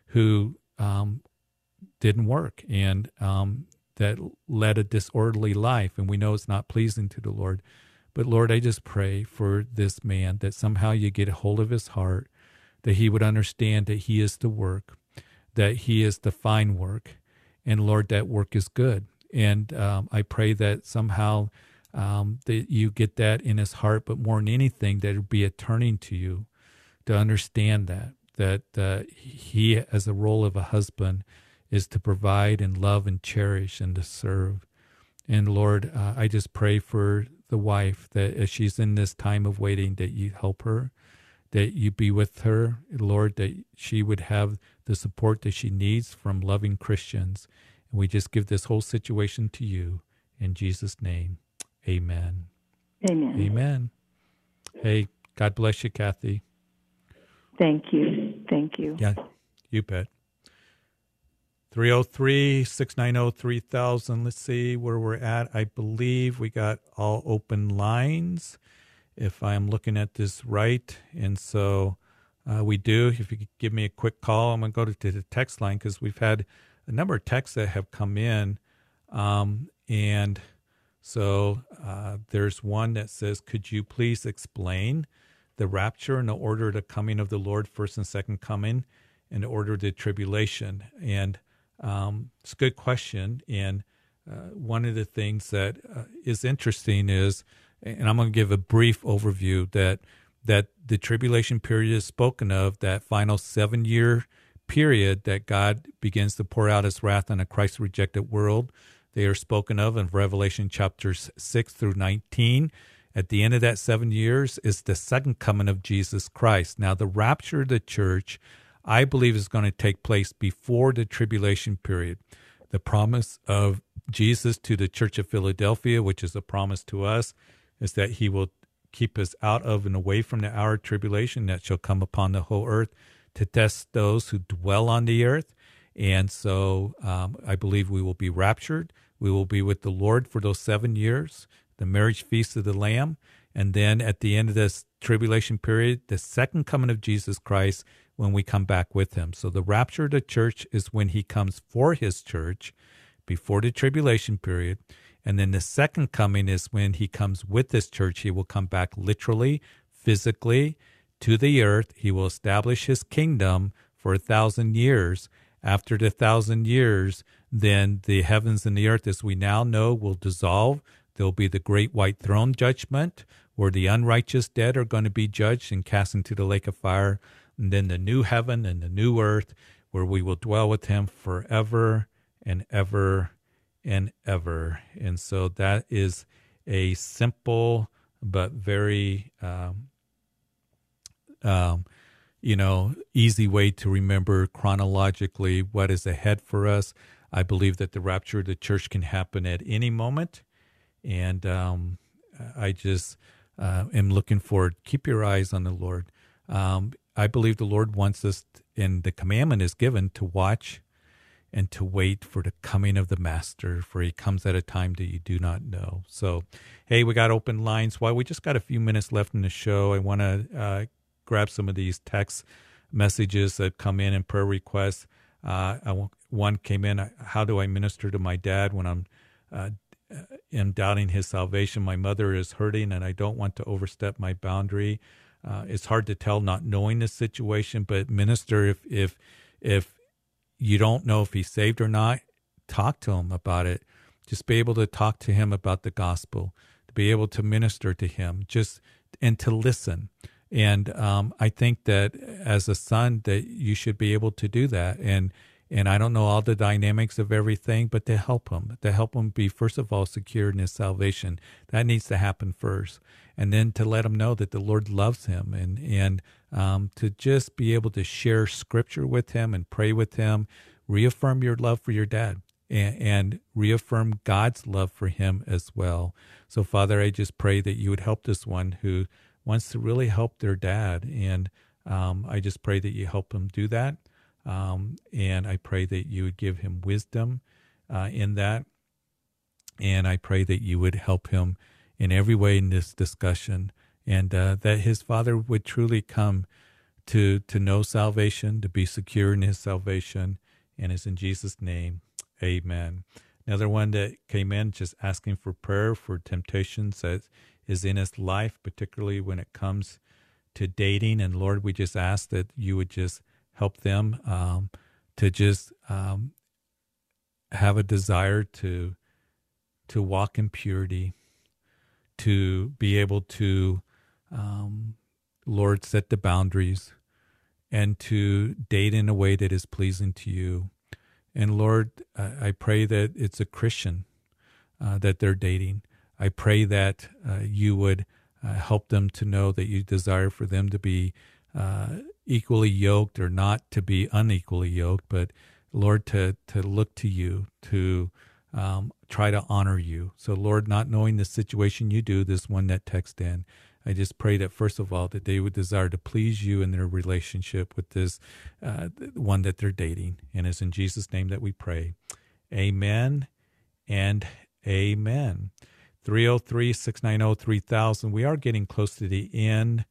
who um, didn't work and um, that led a disorderly life. And we know it's not pleasing to the Lord. But Lord, I just pray for this man that somehow you get a hold of his heart, that he would understand that he is the work, that he is the fine work, and Lord, that work is good. And um, I pray that somehow um, that you get that in his heart, but more than anything, that it be a turning to you to understand that that uh, he, as the role of a husband, is to provide and love and cherish and to serve. And Lord, uh, I just pray for the wife that as she's in this time of waiting, that you help her, that you be with her, Lord, that she would have the support that she needs from loving Christians. And we just give this whole situation to you in Jesus' name. Amen. Amen. Amen. Hey, God bless you, Kathy. Thank you. Thank you. Yeah, you bet. 303 690 3000. Let's see where we're at. I believe we got all open lines, if I'm looking at this right. And so uh, we do. If you could give me a quick call, I'm going to go to the text line because we've had a number of texts that have come in. Um, and so uh, there's one that says, Could you please explain the rapture and the order of the coming of the Lord, first and second coming, and the order of the tribulation? And um, it's a good question. And uh, one of the things that uh, is interesting is, and I'm going to give a brief overview that that the tribulation period is spoken of, that final seven year period that God begins to pour out his wrath on a Christ rejected world. They are spoken of in Revelation chapters 6 through 19. At the end of that seven years is the second coming of Jesus Christ. Now, the rapture of the church, I believe, is going to take place before the tribulation period. The promise of Jesus to the church of Philadelphia, which is a promise to us, is that he will keep us out of and away from the hour of tribulation that shall come upon the whole earth to test those who dwell on the earth. And so um, I believe we will be raptured. We will be with the Lord for those seven years, the marriage feast of the Lamb. And then at the end of this tribulation period, the second coming of Jesus Christ when we come back with him. So the rapture of the church is when he comes for his church before the tribulation period. And then the second coming is when he comes with this church. He will come back literally, physically to the earth. He will establish his kingdom for a thousand years. After the thousand years, then the heavens and the earth, as we now know, will dissolve. There'll be the great white throne judgment, where the unrighteous dead are going to be judged and cast into the lake of fire. And then the new heaven and the new earth, where we will dwell with him forever and ever and ever. And so that is a simple but very, um, um, you know, easy way to remember chronologically what is ahead for us. I believe that the rapture of the church can happen at any moment. And um, I just uh, am looking forward. Keep your eyes on the Lord. Um, I believe the Lord wants us, and the commandment is given to watch and to wait for the coming of the master for he comes at a time that you do not know so hey we got open lines Why we just got a few minutes left in the show i want to uh, grab some of these text messages that come in and prayer requests uh, I, one came in how do i minister to my dad when i'm uh, am doubting his salvation my mother is hurting and i don't want to overstep my boundary uh, it's hard to tell not knowing the situation but minister if if if you don't know if he's saved or not, talk to him about it. Just be able to talk to him about the gospel, to be able to minister to him, just and to listen. And um, I think that as a son, that you should be able to do that. And and I don't know all the dynamics of everything, but to help him, to help him be first of all secure in his salvation, that needs to happen first, and then to let him know that the Lord loves him, and and um, to just be able to share Scripture with him and pray with him, reaffirm your love for your dad, and, and reaffirm God's love for him as well. So, Father, I just pray that you would help this one who wants to really help their dad, and um, I just pray that you help him do that. Um, and I pray that you would give him wisdom uh, in that. And I pray that you would help him in every way in this discussion and uh, that his father would truly come to, to know salvation, to be secure in his salvation. And it's in Jesus' name, amen. Another one that came in just asking for prayer for temptations that is in his life, particularly when it comes to dating. And Lord, we just ask that you would just help them um, to just um, have a desire to to walk in purity, to be able to, um, Lord, set the boundaries, and to date in a way that is pleasing to you. And Lord, I pray that it's a Christian uh, that they're dating. I pray that uh, you would uh, help them to know that you desire for them to be uh, equally yoked or not to be unequally yoked, but Lord, to, to look to you, to um, try to honor you. So, Lord, not knowing the situation you do, this one that text in, I just pray that first of all that they would desire to please you in their relationship with this uh, one that they're dating, and it's in Jesus' name that we pray. Amen and amen. 303 690 3000. We are getting close to the end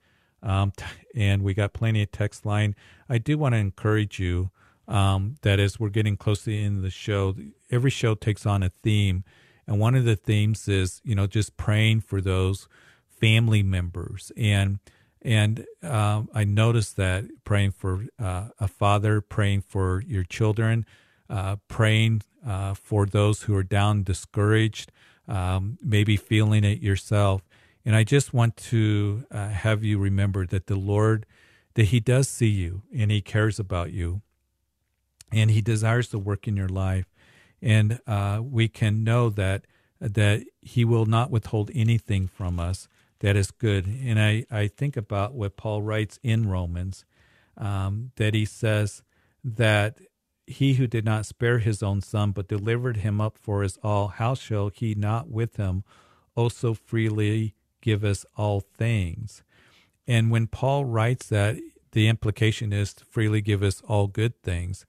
um, and we got plenty of text line. I do want to encourage you um, that as we're getting close to the end of the show, every show takes on a theme, and one of the themes is you know just praying for those family members and and um, I noticed that praying for uh, a father, praying for your children. uh, praying uh, for those who are down, discouraged, um, maybe feeling it yourself. And I just want to uh, have you remember that the Lord, that He does see you and He cares about you and He desires to work in your life. And uh, we can know that that He will not withhold anything from us that is good. And I, I think about what Paul writes in Romans um, that he says that he who did not spare his own son, but delivered him up for us all, how shall he not with him also freely give us all things? And when Paul writes that, the implication is to freely give us all good things.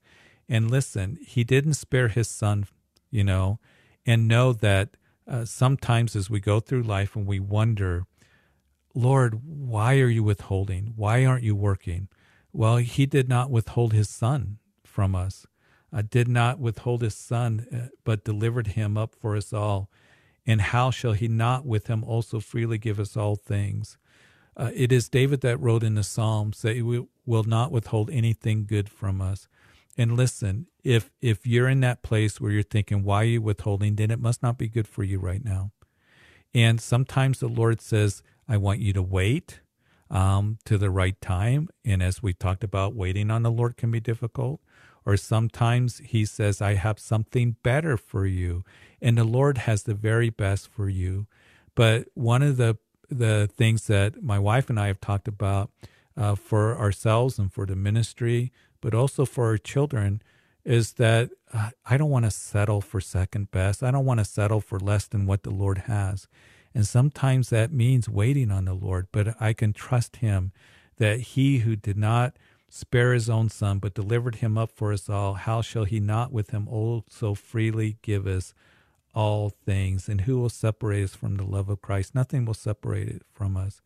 And listen, he didn't spare his son, you know, and know that uh, sometimes as we go through life and we wonder, Lord, why are you withholding? Why aren't you working? Well, he did not withhold his son from us, uh, did not withhold his son, uh, but delivered him up for us all. And how shall he not with him also freely give us all things? Uh, it is David that wrote in the Psalms that he will not withhold anything good from us. And listen, if if you're in that place where you're thinking, why are you withholding, then it must not be good for you right now. And sometimes the Lord says, I want you to wait um, to the right time. And as we talked about, waiting on the Lord can be difficult. Or sometimes He says, I have something better for you. And the Lord has the very best for you. But one of the the things that my wife and I have talked about uh, for ourselves and for the ministry, but also for our children, is that uh, I don't want to settle for second best. I don't want to settle for less than what the Lord has. And sometimes that means waiting on the Lord, but I can trust Him that He who did not spare His own Son, but delivered Him up for us all, how shall He not with Him also freely give us all things? And who will separate us from the love of Christ? Nothing will separate it from us.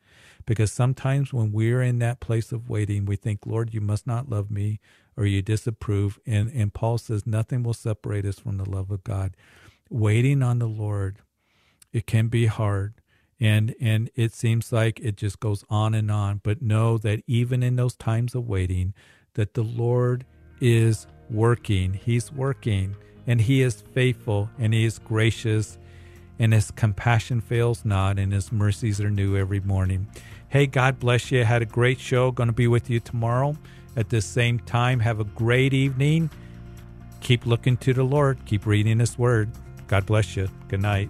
Because sometimes when we're in that place of waiting, we think, Lord, you must not love me or you disapprove. And, and Paul says, nothing will separate us from the love of God. Waiting on the Lord it can be hard and and it seems like it just goes on and on. But know that even in those times of waiting that the lord is working. He's working and he is faithful and he is gracious and his compassion fails not and his mercies are new every morning. Hey god bless you. Had a great show. Going to be with you tomorrow at the same time. Have a great evening. Keep looking to the lord. Keep reading his word. God bless you. Good night